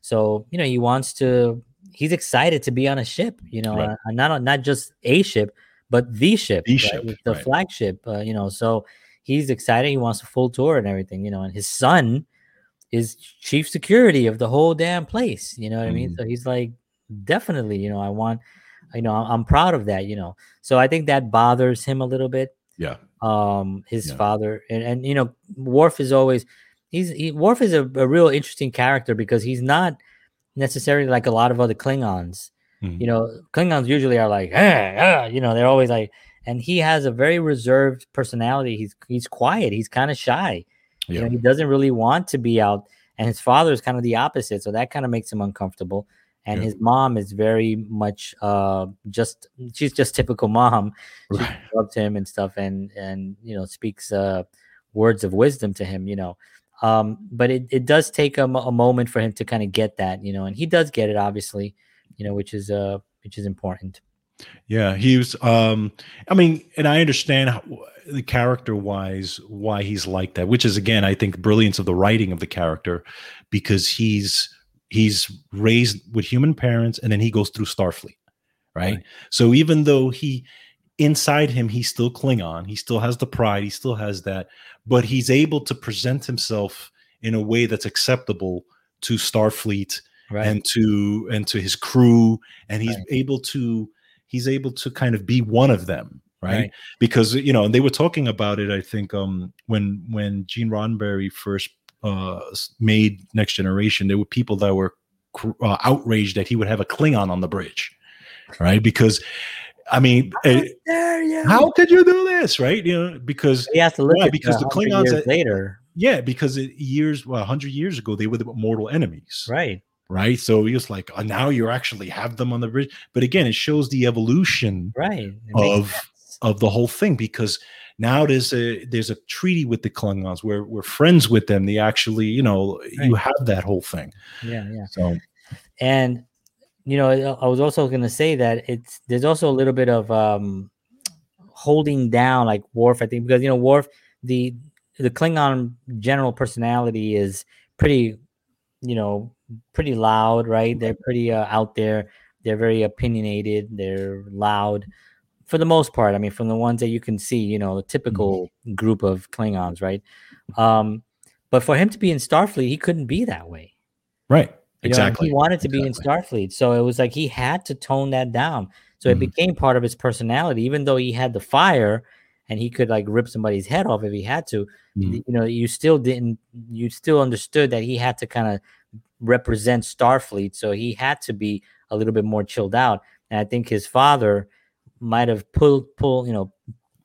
so you know he wants to he's excited to be on a ship you know Right. uh, not not just a ship but the ship The right? ship, the right. flagship uh, you know so he's excited he wants a full tour and everything you know and his son is chief security of the whole damn place you know what i mean Mhm. so he's like definitely you know i want you know I'm, I'm proud of that you know so i think that bothers him a little bit yeah um his Yeah. father and, and you know Worf is always he's he, Worf is a, a real interesting character because he's not necessarily like a lot of other Klingons Mhm. you know Klingons usually are like "Ah, ah," you know they're always like and he has a very reserved personality he's he's quiet he's kind of shy you know Yeah. he doesn't really want to be out and his father is kind of the opposite so that kind of makes him uncomfortable and Yeah. his mom is very much uh just she's just typical mom she right loves him and stuff and and you know speaks uh words of wisdom to him you know um but it, it does take a, a moment for him to kind of get that you know and he does get it obviously you know which is uh which is important Yeah, he was. Um, I mean, and I understand how, the character wise why he's like that, which is again, I think, brilliance of the writing of the character, because he's he's raised with human parents, and then he goes through Starfleet, right? Right. So even though he inside him he's still Klingon, he still has the pride, he still has that, but he's able to present himself in a way that's acceptable to Starfleet right and to and to his crew and he's Right. able to he's able to kind of be one of them right, Right. because you know and they were talking about it i think um when when gene roddenberry first uh made next generation there were people that were cr- uh, outraged that he would have a Klingon on the bridge, right? Because, I mean, uh, There how could you do this, right? You know, because He has to look Why? at Because the Klingons years that- later, yeah, because it, years, well, hundred years ago, they were the mortal enemies, right? right? So he was like, oh, now you actually have them on the bridge. But again, it shows the evolution Right. Of- sense. of the whole thing because now there's a there's a treaty with the Klingons. Where we're friends with them. They actually, you know, you have that whole thing. yeah, yeah. So and you know I- i was also going to say that it's there's also a little bit of um holding down like Worf i think because you know Worf the the klingon general personality is pretty you know pretty loud right? They're pretty uh, out there. They're very opinionated. They're loud for the most part i mean from the ones that you can see you know the typical group of klingons right um but for him to be in starfleet he couldn't be that way right, you know, exactly. he wanted to be in Starfleet. So it was like he had to tone that down. So it Mhm. became part of his personality, even though he had the fire and he could like rip somebody's head off if he had to. Mhm. You know, you still didn't, you still understood that he had to kind of represent Starfleet. So he had to be a little bit more chilled out. And I think his father might have pulled, pull, you know,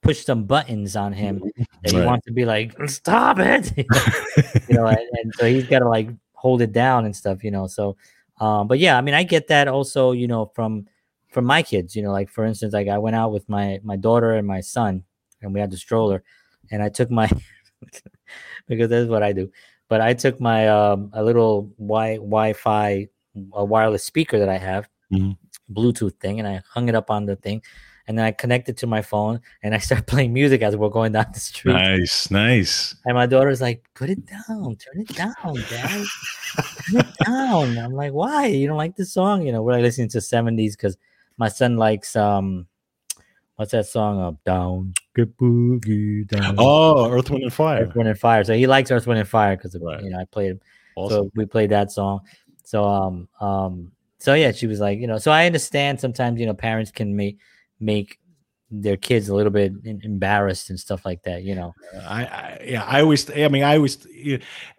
pushed some buttons on him that he Right. wants to be like, stop it. you know, and, and so he's got to like hold it down and stuff, you know. So, um, but yeah, I mean, I get that also, you know, from from my kids, you know, like for instance, like I went out with my my daughter and my son, and we had the stroller, and I took my because that's what I do. But I took my um a little wi Wi-Fi a wireless speaker that I have, Mhm. Bluetooth thing, and I hung it up on the thing, and then I connected to my phone, and I started playing music as we're going down the street. nice, nice. And my daughter's like, put it down, turn it down, dad. turn it down. I'm like, why? You don't like this song? You know, we're like listening to 70s because my son likes um what's that song of down get boogie down. Oh, Earth, Wind, and Fire. Earth, Wind and Fire. So he likes Earth, Wind and Fire because Right. you know I played Awesome. so we played that song. So um um so yeah, she was like, you know, so I understand sometimes you know parents can make make their kids a little bit embarrassed and stuff like that, you know. I, I yeah i always i mean i always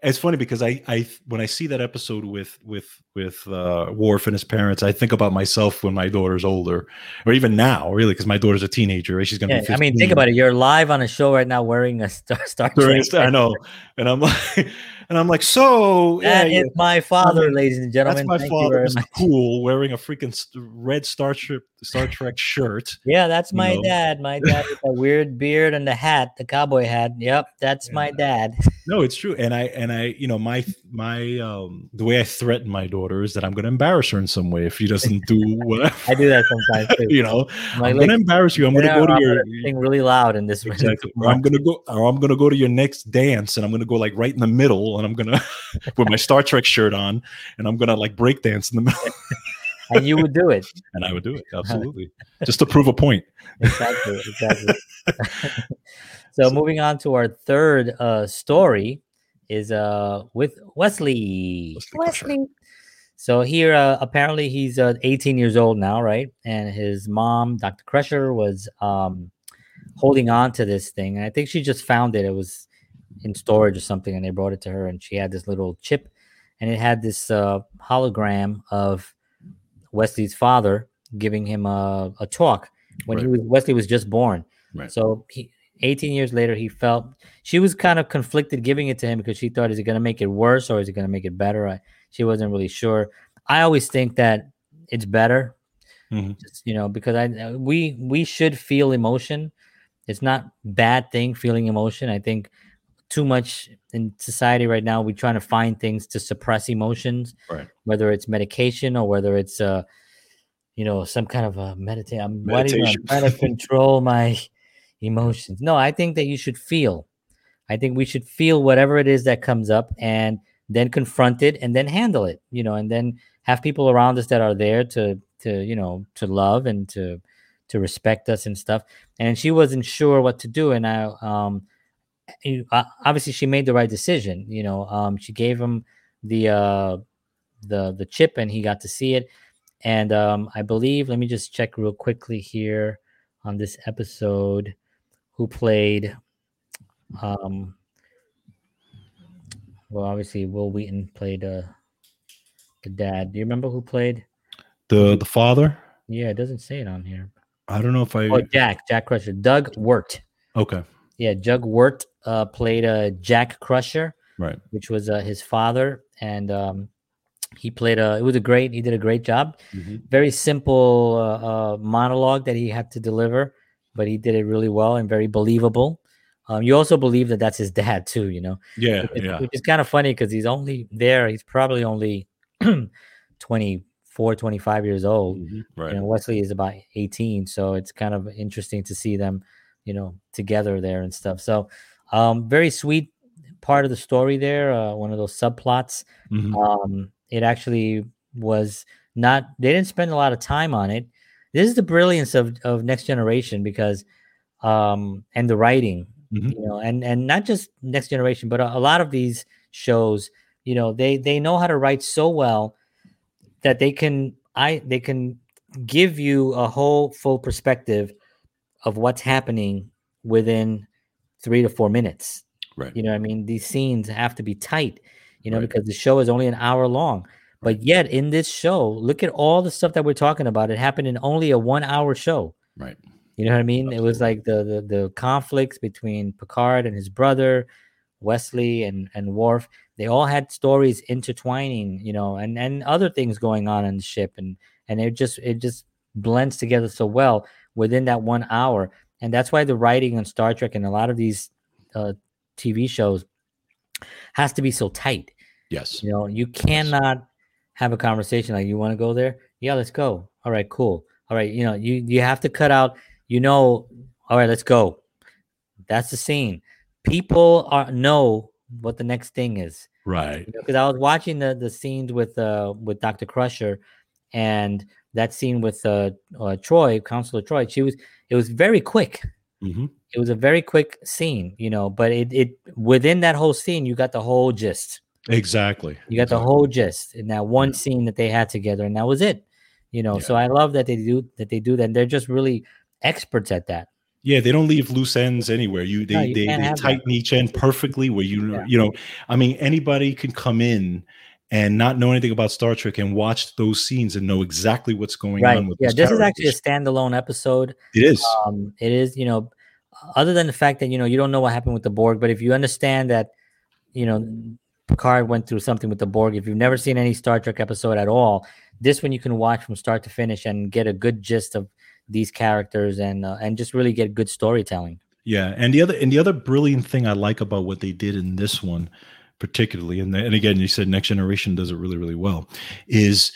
it's funny because i i when i see that episode with with with uh Worf and his parents i think about myself when my daughter's older or even now really because my daughter's a teenager right? she's gonna Yeah, be 15 I mean, think about it. You're live on a show right now wearing a Star Star Trek. i know and i'm like and i'm like so yeah, That is yeah, my father, ladies and gentlemen. that's my Thank father Mr. cool wearing a freaking red star trek star trek shirt Yeah, that's my know. dad. My dad with the weird beard and the hat, the cowboy hat. Yep, that's my dad. no it's true and i and i you know my my um the way i threaten my daughter is that i'm gonna embarrass her in some way if she doesn't do whatever I do that sometimes too. you know I'm like, i'm gonna embarrass you i'm gonna go to your gonna really loud in this. exactly or i'm gonna go or i'm gonna go to your next dance and i'm gonna go like right in the middle and i'm gonna with my star trek shirt on and i'm gonna like break dance in the middle and you would do it and i would do it absolutely just to prove a point exactly, exactly. so moving on to our third uh story is uh with Wesley. Wesley Crusher. So here, uh, apparently, he's uh, 18 years old now, right? And his mom, Dr. Crusher, was um, holding on to this thing. And I think she just found it. It was in storage or something, and they brought it to her. And she had this little chip, and it had this uh, hologram of Wesley's father giving him a, a talk when he was Wesley was just born. Right. So he, 18 years later, he felt she was kind of conflicted giving it to him because she thought, is it going to make it worse or is it going to make it better? I, she wasn't really sure. I always think that it's better, Mhm. just, you know, because I we we should feel emotion. It's not bad thing feeling emotion. I think too much in society right now we're trying to find things to suppress emotions, Right. whether it's medication or whether it's uh you know some kind of a meditate. I'm, why do you- Meditation. I'm trying to control my emotions. No, I think that you should feel. I think we should feel whatever it is that comes up and then confront it and then handle it, you know, and then have people around us that are there to to, you know, to love and to to respect us and stuff. And she wasn't sure what to do and I um uh, obviously she made the right decision, you know. Um she gave him the uh the the chip and he got to see it and um I believe let me just check real quickly here on this episode who played um well obviously Wil Wheaton played uh The dad. Do you remember who played? The the father. Yeah, it doesn't say it on here. I don't know if I. Oh, Jack. Jack Crusher. Doug Wert. Okay. Yeah, Doug Wert uh, played uh, Jack Crusher, Right. which was uh, his father, and um, he played a. It was a great. He did a great job. Mhm. Very simple uh, uh, monologue that he had to deliver, but he did it really well and very believable. Um, you also believe that that's his dad too. You know, Yeah. which, Yeah. which is kind of funny because he's only there. He's probably only 24, 25 years old. Mhm. Right. You know, Wesley is about 18, so it's kind of interesting to see them, you know, together there and stuff. So, um, very sweet part of the story there. Uh, one of those subplots. Mhm. Um, it actually was not. They didn't spend a lot of time on it. This is the brilliance of of Next Generation because, um, and the writing, Mhm. you know, and and not just Next Generation, but a, a lot of these shows, you know, they they know how to write so well that they can I they can give you a whole full perspective of what's happening within three to four minutes. Right. You know, what I mean, these scenes have to be tight, you know, Right. because the show is only an hour long. But yet, in this show, look at all the stuff that we're talking about. It happened in only a one-hour show. Right. You know what I mean? It was like the, the the conflicts between Picard and his brother, Wesley and and Worf. They all had stories intertwining, you know, and and other things going on in the ship, and and it just it just blends together so well within that one hour. And that's why the writing on Star Trek and a lot of these uh, TV shows has to be so tight. Yes. You know, you cannot have a conversation like you want to go there. Yeah, let's go. All right, cool. All right, you know, you you have to cut out. You know, all right, let's go. That's the scene. People are know what the next thing is Right. because I was watching the the scenes with uh with Dr. Crusher and that scene with uh, uh Troi, Counselor Troi. She was it was very quick. hmm It was a very quick scene, you know, but it it within that whole scene you got the whole gist. Exactly. You got the whole gist in that one Yeah. scene that they had together, and that was it. You know, Yeah. so I love that they do that. They do that. And they're just really experts at that. Yeah, they don't leave loose ends anywhere. You they No, you they, they have that. tighten each end perfectly where you Yeah. you know, I mean anybody can come in and not know anything about Star Trek and watch those scenes and know exactly what's going Right. on with Yeah. This is actually a standalone episode. it is. Um, it is, you know, other than the fact that you know you don't know what happened with the Borg, but if you understand that, you know, Picard went through something with the Borg. If you've never seen any Star Trek episode at all, this one you can watch from start to finish and get a good gist of these characters and uh, and just really get good storytelling. Yeah, and the other and the other brilliant thing I like about what they did in this one, particularly, and and again, you said Next Generation does it really really well, is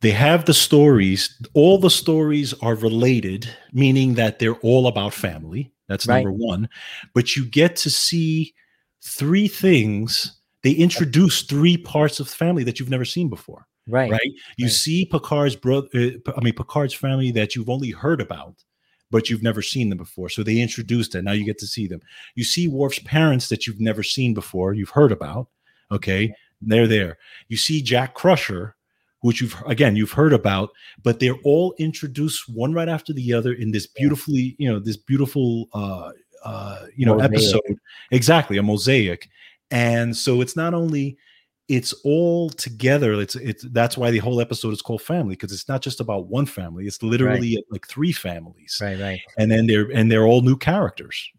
they have the stories. All the stories are related, meaning that they're all about family. That's Right. number one. But you get to see three things. They introduce three parts of family that you've never seen before Right. right? You right. see Picard's brother, uh, I mean Picard's family that you've only heard about, but you've never seen them before. So they introduced it. Now you get to see them. You see Worf's parents that you've never seen before, you've heard about. Okay, they're there. You see Jack Crusher, which you've again you've heard about, but they're all introduced one right after the other in this beautifully, you know, this beautiful, uh, uh, you know, Mosaic. episode. Exactly, a mosaic. And so it's not only it's all together. It's it's that's why the whole episode is called family because it's not just about one family. It's literally like three families, Right. Right. and then they're and they're all new characters.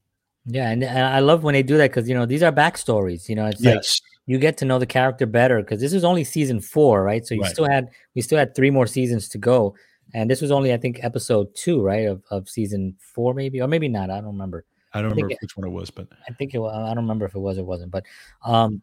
Yeah, and, and I love when they do that because you know these are backstories. You know, it's like Yes, you get to know the character better because this is only season four, right? So you Right. still had we still had three more seasons to go, and this was only I think episode two, right, of, of season four, maybe or maybe not. I don't remember. I don't I remember it- which one it was, but I think it. I don't remember if it was or wasn't, but um,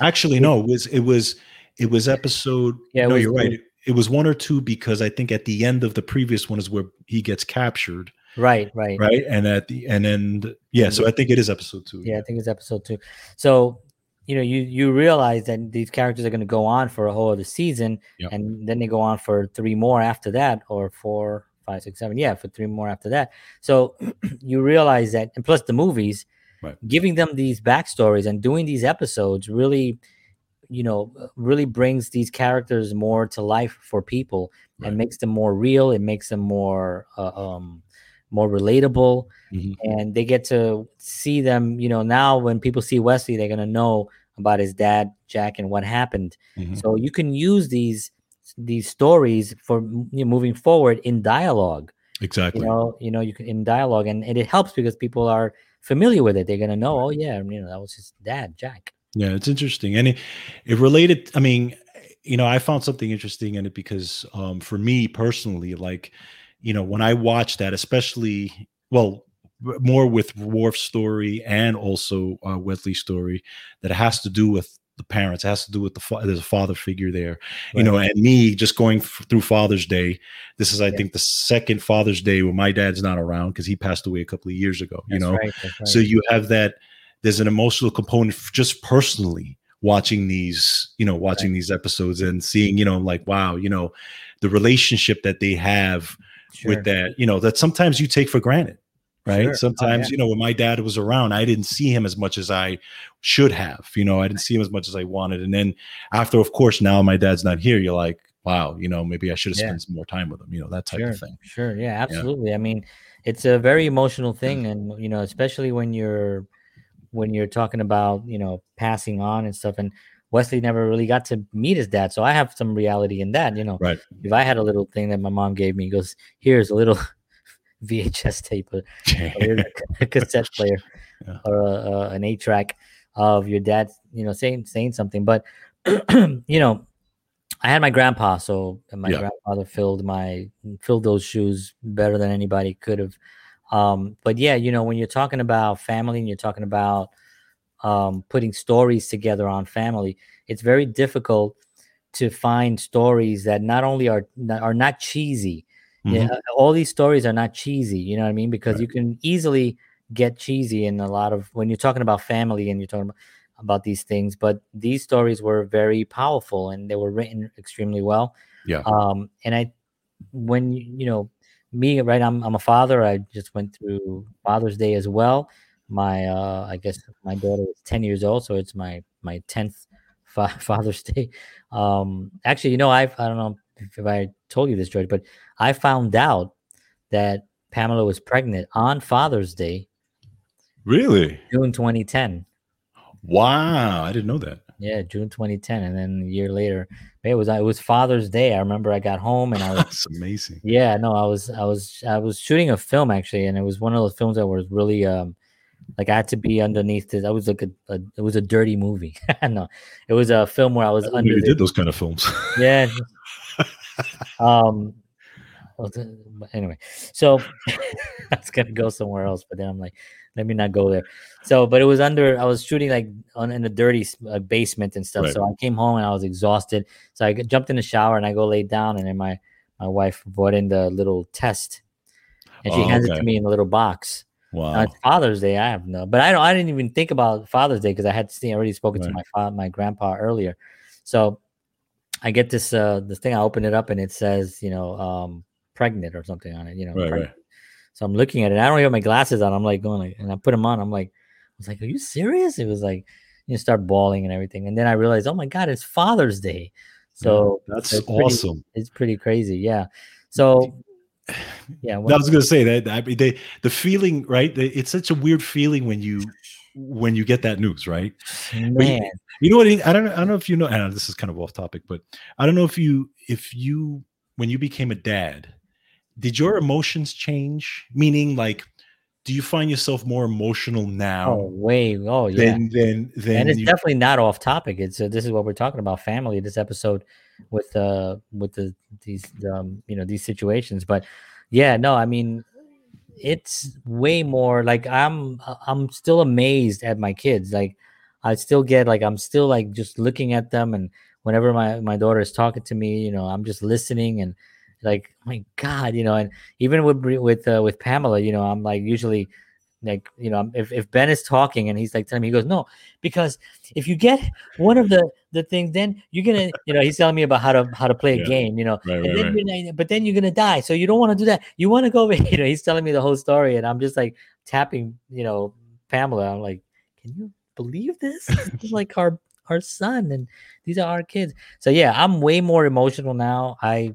actually, no, it was it was it was episode. Yeah, no, was- you're right. It, it was one or two because I think at the end of the previous one is where he gets captured, right, right, right? And at the and then yeah, so I think it is episode two. Yeah, I think it's episode two. So, you know, you you realize that these characters are going to go on for a whole other season, Yep. and then they go on for three more after that, or four, five, six, seven. Yeah, for three more after that. So you realize that, and plus the movies, Right. giving them these backstories and doing these episodes really, you know, really brings these characters more to life for people Right. and makes them more real. It makes them more, uh, um, more relatable Mhm. and they get to see them you know now when people see wesley they're going to know about his dad Jack and what happened. Mhm. So you can use these these stories for you know, moving forward in dialogue. exactly. You know, you know, you can in dialogue, and, and it helps because people are familiar with it. They're gonna know, oh yeah, you know, that was his dad, Jack. Yeah, it's interesting, and it, it related. I mean, you know, I found something interesting in it because, um, for me personally, like, you know, when I watch that, especially, well, more with Worf's story and also uh, Wesley's story, that it has to do with the parents, it has to do with the fa- there's a father figure there, you know, and me just going f- through Father's Day. This is, I Yeah. think, the second Father's Day when my dad's not around because he passed away a couple of years ago. you That's know, right, right. so you have that there's an emotional component just personally watching these you know watching these episodes and seeing you know like wow you know the relationship that they have Sure. with that you know that sometimes you take for granted right Sure. Oh, sometimes yeah. you know when my dad was around i didn't see him as much as i should have you know i didn't see him as much as i wanted and then after of course now my dad's not here you're like wow you know maybe i should have Yeah. spent some more time with him you know that type sure, of thing Sure, yeah, absolutely. I mean, it's a very emotional thing, and you know, especially when you're when you're talking about you know passing on and stuff. And Wesley never really got to meet his dad, so I have some reality in that. You know, right if I had a little thing that my mom gave me, he goes, "Here's a little VHS tape, or a cassette player, Yeah. or a, a, an eight track of your dad, you know, saying saying something." But you know, I had my grandpa, so my Yeah. grandfather filled my filled those shoes better than anybody could have. Um, but yeah, you know, when you're talking about family and you're talking about um, putting stories together on family, it's very difficult to find stories that not only are not- are not cheesy. Yeah, Mhm. all these stories are not cheesy. You know what I mean? Because Right. you can easily get cheesy and a lot of when you're talking about family and you're talking about, about these things. But these stories were very powerful and they were written extremely well. Yeah. Um, and I, when you you know me, right? I'm I'm a father. I just went through Father's Day as well. My uh, I guess my daughter is ten years old, so it's my my tenth fa- Father's Day. Um, actually, you know, I've I don't know if, if I told you this, George, but I found out that Pamela was pregnant on Father's Day, really June 2010. wow i didn't know that Yeah, June 2010, and then a year later, it was it was Father's Day. I remember I got home and I was that's amazing yeah, no, I was I was I was shooting a film actually, and it was one of those films that was really um like I had to be underneath this. I was like a, a it was a dirty movie. no, it was a film where I was I under you did those kind of films yeah. um. but Anyway, so that's gonna go somewhere else, but then I'm like, let me not go there. So, but it was under. I was shooting like on in a dirty uh, basement and stuff. Right. So I came home and I was exhausted. So I jumped in the shower and I go lay down, and then my my wife brought in the little test, and she Oh, hands it to me in a little box. Now, wow it's Father's Day. I have no, but I don't. I didn't even think about Father's Day because I had seen already spoken to my father, my grandpa earlier. So I get this uh this thing. I open it up and it says, you know, um, pregnant or something on it. You know, Right, right. So I'm looking at it. I don't even have my glasses on. I'm like going like, and I put them on. I'm like, I was like, are you serious? It was like, you start bawling and everything. And then I realized, oh my god, it's Father's Day. So that's it's pretty- awesome it's pretty crazy. Yeah. So yeah. I was going to say that I mean, they, the feeling, right? It's such a weird feeling when you when you get that news, right? man. You know what? I don't. I don't know if you know. And this is kind of off topic, but I don't know if you if you when you became a dad, did your emotions change? Meaning, like, do you find yourself more emotional now? Oh, way. Oh, yeah. than than than and it's you, definitely not off topic. It's uh, this is what we're talking about family. This episode with uh with the these um you know these situations, but yeah, no, I mean it's way more like I'm I'm still amazed at my kids. Like I still get like I'm still like just looking at them, and whenever my my daughter is talking to me, you know, I'm just listening and like my God, you know, and even with with uh, with Pamela, you know, I'm like usually like you know if, if ben is talking and he's like telling me he goes no because if you get one of the the things then you're gonna you know he's telling me about how to how to play a game you know Right, and right, then right. but then you're gonna die so you don't want to do that. You want to go over you know he's telling me the whole story and i'm just like tapping you know pamela. I'm like can you believe this? This is like our our son and these are our kids. So yeah i'm way more emotional now. I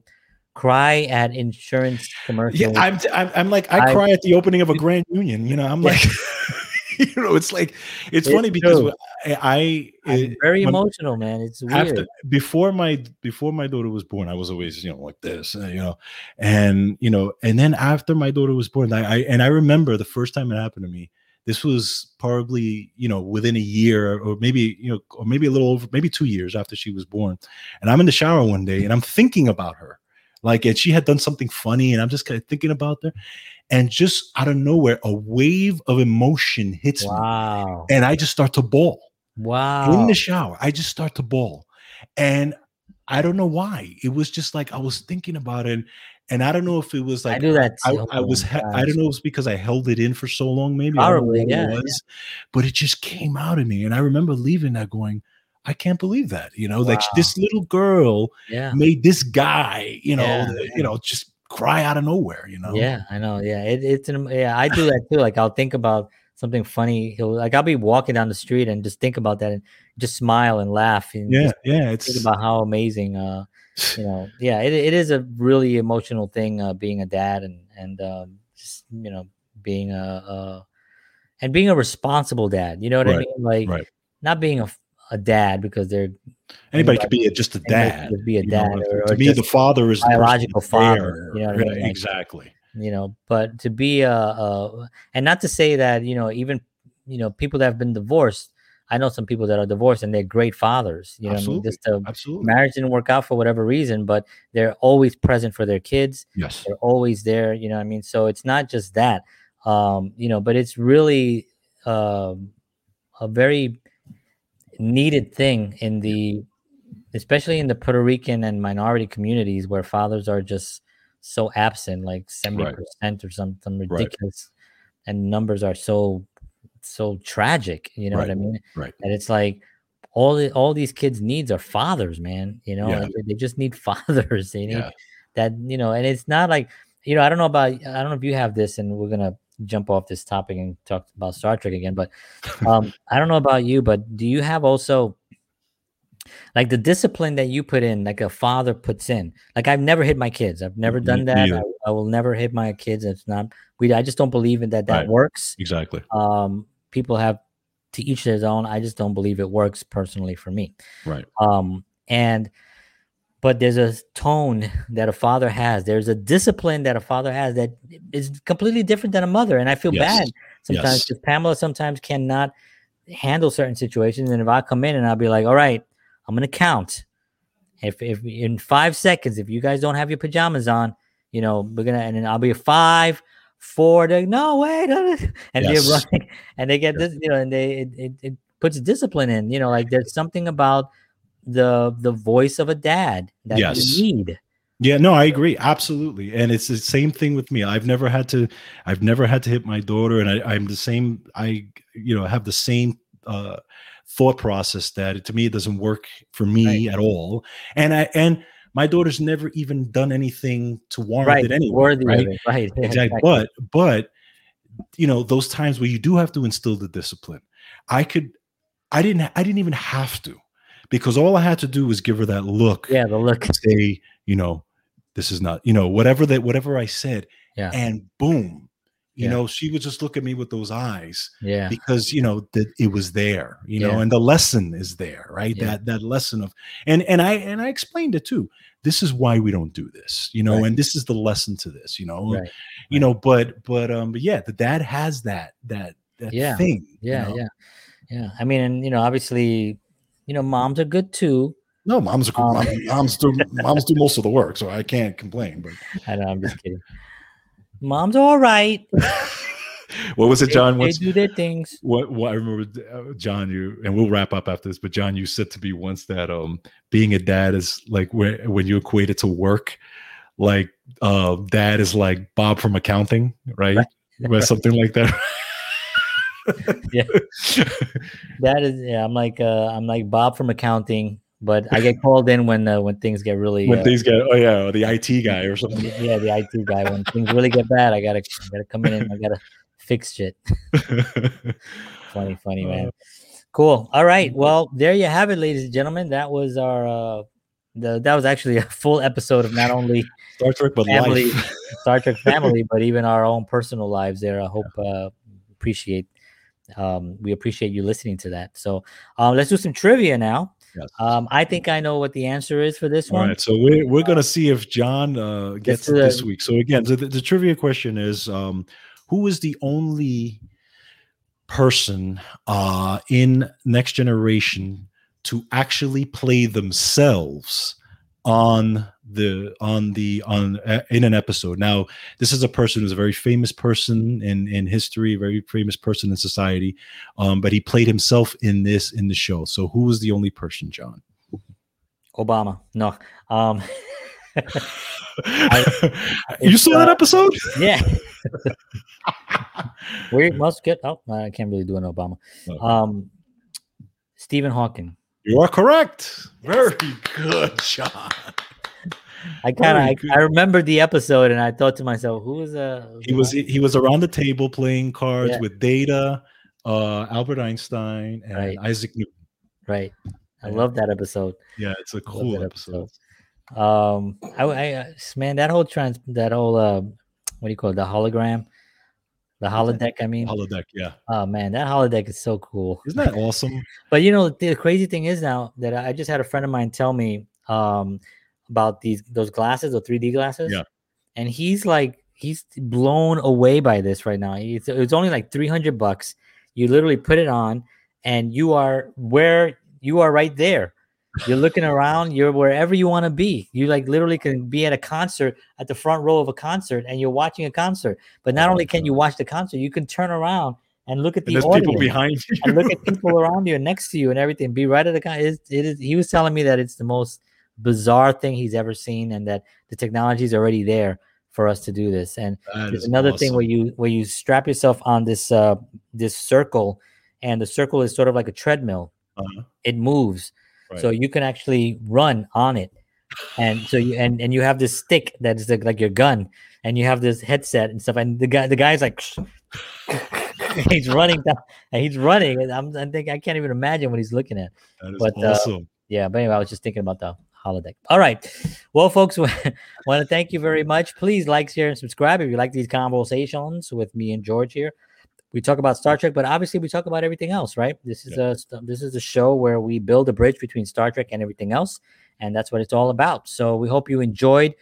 cry at insurance commercials Yeah, I'm, I'm, I'm like, I, I- cry at the opening of a Grand Union. You know, I'm Yeah. like, you know, it's like, it's It's funny because true. I, I'm it- very emotional, man. It's weird. after before my before my daughter was born, I was always you know like this, uh, you know, and you know, and then after my daughter was born, I, I and I remember the first time it happened to me. This was probably you know within a year or maybe you know or maybe a little over maybe two years after she was born, and I'm in the shower one day and I'm thinking about her, like and she had done something funny, and I'm just kind of thinking about her, and just out of nowhere, a wave of emotion hits me, and I just start to bawl Wow. in the shower. I just start to bawl, and I don't know why. It was just like I was thinking about it, and I don't know if it was like I do that. I. I was. My I don't know. If it's because I held it in for so long. Maybe I don't know Probably, what it yeah, yeah. but it just came out of me, and I remember leaving that going. I can't believe that. You know, like this little girl Yeah. made this guy. You know, Yeah, the- you know, just cry out of nowhere. You know. Yeah, I know. Yeah, it, it's an, yeah. I do that too. Like I'll think about something funny. He'll like I'll be walking down the street and just think about that and just smile and laugh and Yeah. Yeah. It's about how amazing. Uh, you know, yeah, it, it is a really emotional thing. Uh, being a dad and and um, just you know being a, a and being a responsible dad. You know what I mean? Like right. not being a, a dad because they're anybody could be a, just a dad. could be a you know, dad or, to or me, the father is the biological father, you know what I mean? Right, Like- exactly. you know but to be a, a and not to say that you know even you know people that have been divorced i know some people that are divorced and they're great fathers you know I mean? Absolutely. just to, Absolutely. marriage didn't work out for whatever reason but they're always present for their kids Yes. they're always there you know i mean so it's not just that um you know but it's really um a very needed thing in the especially in the puerto rican and minority communities where fathers are just so absent like 70% or something ridiculous and numbers are so so tragic you know what i mean right. and it's like all the, all these kids needs are fathers man you know Yeah. they just need fathers they need Yeah. that you know and it's not like you know i don't know about i don't know if you have this and we're gonna jump off this topic and talk about star trek again but um i don't know about you but do you have also like the discipline that you put in like a father puts in like i've never hit my kids i've never done that. I, I will never hit my kids it's not we i just don't believe in that that Right. works Exactly. um people have to each their own i just don't believe it works personally for me Right. um and but there's a tone that a father has there's a discipline that a father has that is completely different than a mother and i feel Yes. bad sometimes Yes. because pamela sometimes cannot handle certain situations and if i come in and i'll be like all right i'm gonna count if if in five seconds if you guys don't have your pajamas on you know we're gonna and then i'll be a five four no wait and Yes. they're running and they get this you know and they it, it, it puts discipline in you know like there's something about the the voice of a dad that Yes. you need Yeah, no, I agree. Absolutely. And it's the same thing with me. I've never had to I've never had to hit my daughter and I, I'm the same I you know have the same uh thought process that to me it doesn't work for me at all. And I and my daughter's never even done anything to warrant right it anyway. worthy right? it right exactly. But but you know those times where you do have to instill the discipline. I could I didn't I didn't even have to because all I had to do was give her that look yeah the look say, you know, this is not, you know, whatever that whatever I said, yeah and boom, you Yeah. know, she would just look at me with those eyes yeah because you know that it was there, you know, and the lesson is there, right? Yeah. That that lesson of and and I and I explained it too. This is why we don't do this, you know, Right. and this is the lesson to this, you know, right you know, but but um, but yeah, the dad has that that that Yeah. thing, you yeah know? yeah yeah i mean and you know obviously you know moms are good too No, mom's Um, mom, moms do moms do most of the work, so I can't complain. But i know i'm just kidding mom's are all right what was it, They- John? they, do their things what, what I remember, uh, John, you and we'll wrap up after this. But John, you said to me once that um being a dad is like when when you equate it to work, like uh dad is like Bob from accounting, right? Right. Or something like that. Yeah. that is yeah i'm like uh i'm like bob from accounting but i get called in when uh, when things get really when uh, things get oh yeah, or the IT guy or something. yeah the it guy. When things really get bad i gotta I gotta come in and i gotta fix shit. Funny funny man. Uh, cool. All right. well there you have it ladies and gentlemen. That was our uh the, that was actually a full episode of not only Star Trek, but family life. star trek family but even our own personal lives there. I hope uh appreciate um, we appreciate you listening to that. So um, let's do some trivia now. Yes. Um, I think I know what the answer is for this All one. right, so we're we're gonna see if John uh, gets to it this week. So again, so the, the trivia question is, um, who is the only person uh, in Next Generation to actually play themselves on the on the on uh, in an episode? Now, this is a person who's a very famous person in in history, a very famous person in society, um, but he played himself in this in the show. So, who was the only person, John? Obama. No. Um, you it's, saw that uh, episode? yeah. we must get. Oh, I can't really do an Obama. Okay. Um, Stephen Hawking. You are correct. Very good, John. I kind of I. I remember the episode and I thought to myself, who is uh He was he was around the table playing cards Yeah. with Data, uh, Albert Einstein, and Right. Isaac Newton. right. I Yeah. love that episode. Yeah, it's a cool that episode. Um, I, I uh, man, that whole trans, that whole uh, what do you call it? The hologram, the holodeck. I mean, Holodeck, yeah. oh man, that holodeck is so cool. Isn't that awesome? But you know, the crazy thing is now that I just had a friend of mine tell me um about these those glasses, the 3D glasses. Yeah. And he's like, he's blown away by this right now. It's, it's only like 300 bucks. You literally put it on and you are where you are right there. You're looking around, you're wherever you want to be. You like literally can be at a concert at the front row of a concert and you're watching a concert. But not Oh only can you watch the concert, you can turn around and look at the audience people behind you. and look at people around you and next to you and everything. Be right at the guy. It, it is. He was telling me that it's the most bizarre thing he's ever seen, and that the technology is already there for us to do this. And there's another thing where you where you strap yourself on this uh this circle, and the circle is sort of like a treadmill. Uh-huh. It moves, so you can actually run on it. And so you and and you have this stick that is like, like your gun, and you have this headset and stuff. And the guy the guy's like, he's running down, and he's running. And I'm I think I can't even imagine what he's looking at. That is but, uh. Yeah, but anyway, I was just thinking about the holodeck. All right. Well, folks, want to thank you very much. Please like, share, and subscribe if you like these conversations with me and George here. We talk about Star Trek, but obviously we talk about everything else, right? This is a this is a show where we build a bridge between Star Trek and everything else, and that's what it's all about. So we hope you enjoyed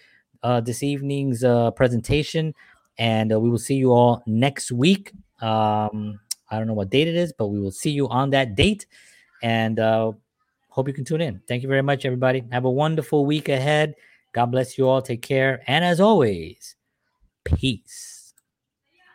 uh, this evening's uh, presentation, and uh, we will see you all next week. Um, I don't know what date it is, but we will see you on that date, and uh, hope you can tune in. Thank you very much, everybody. Have a wonderful week ahead. God bless you all. Take care. And as always, peace.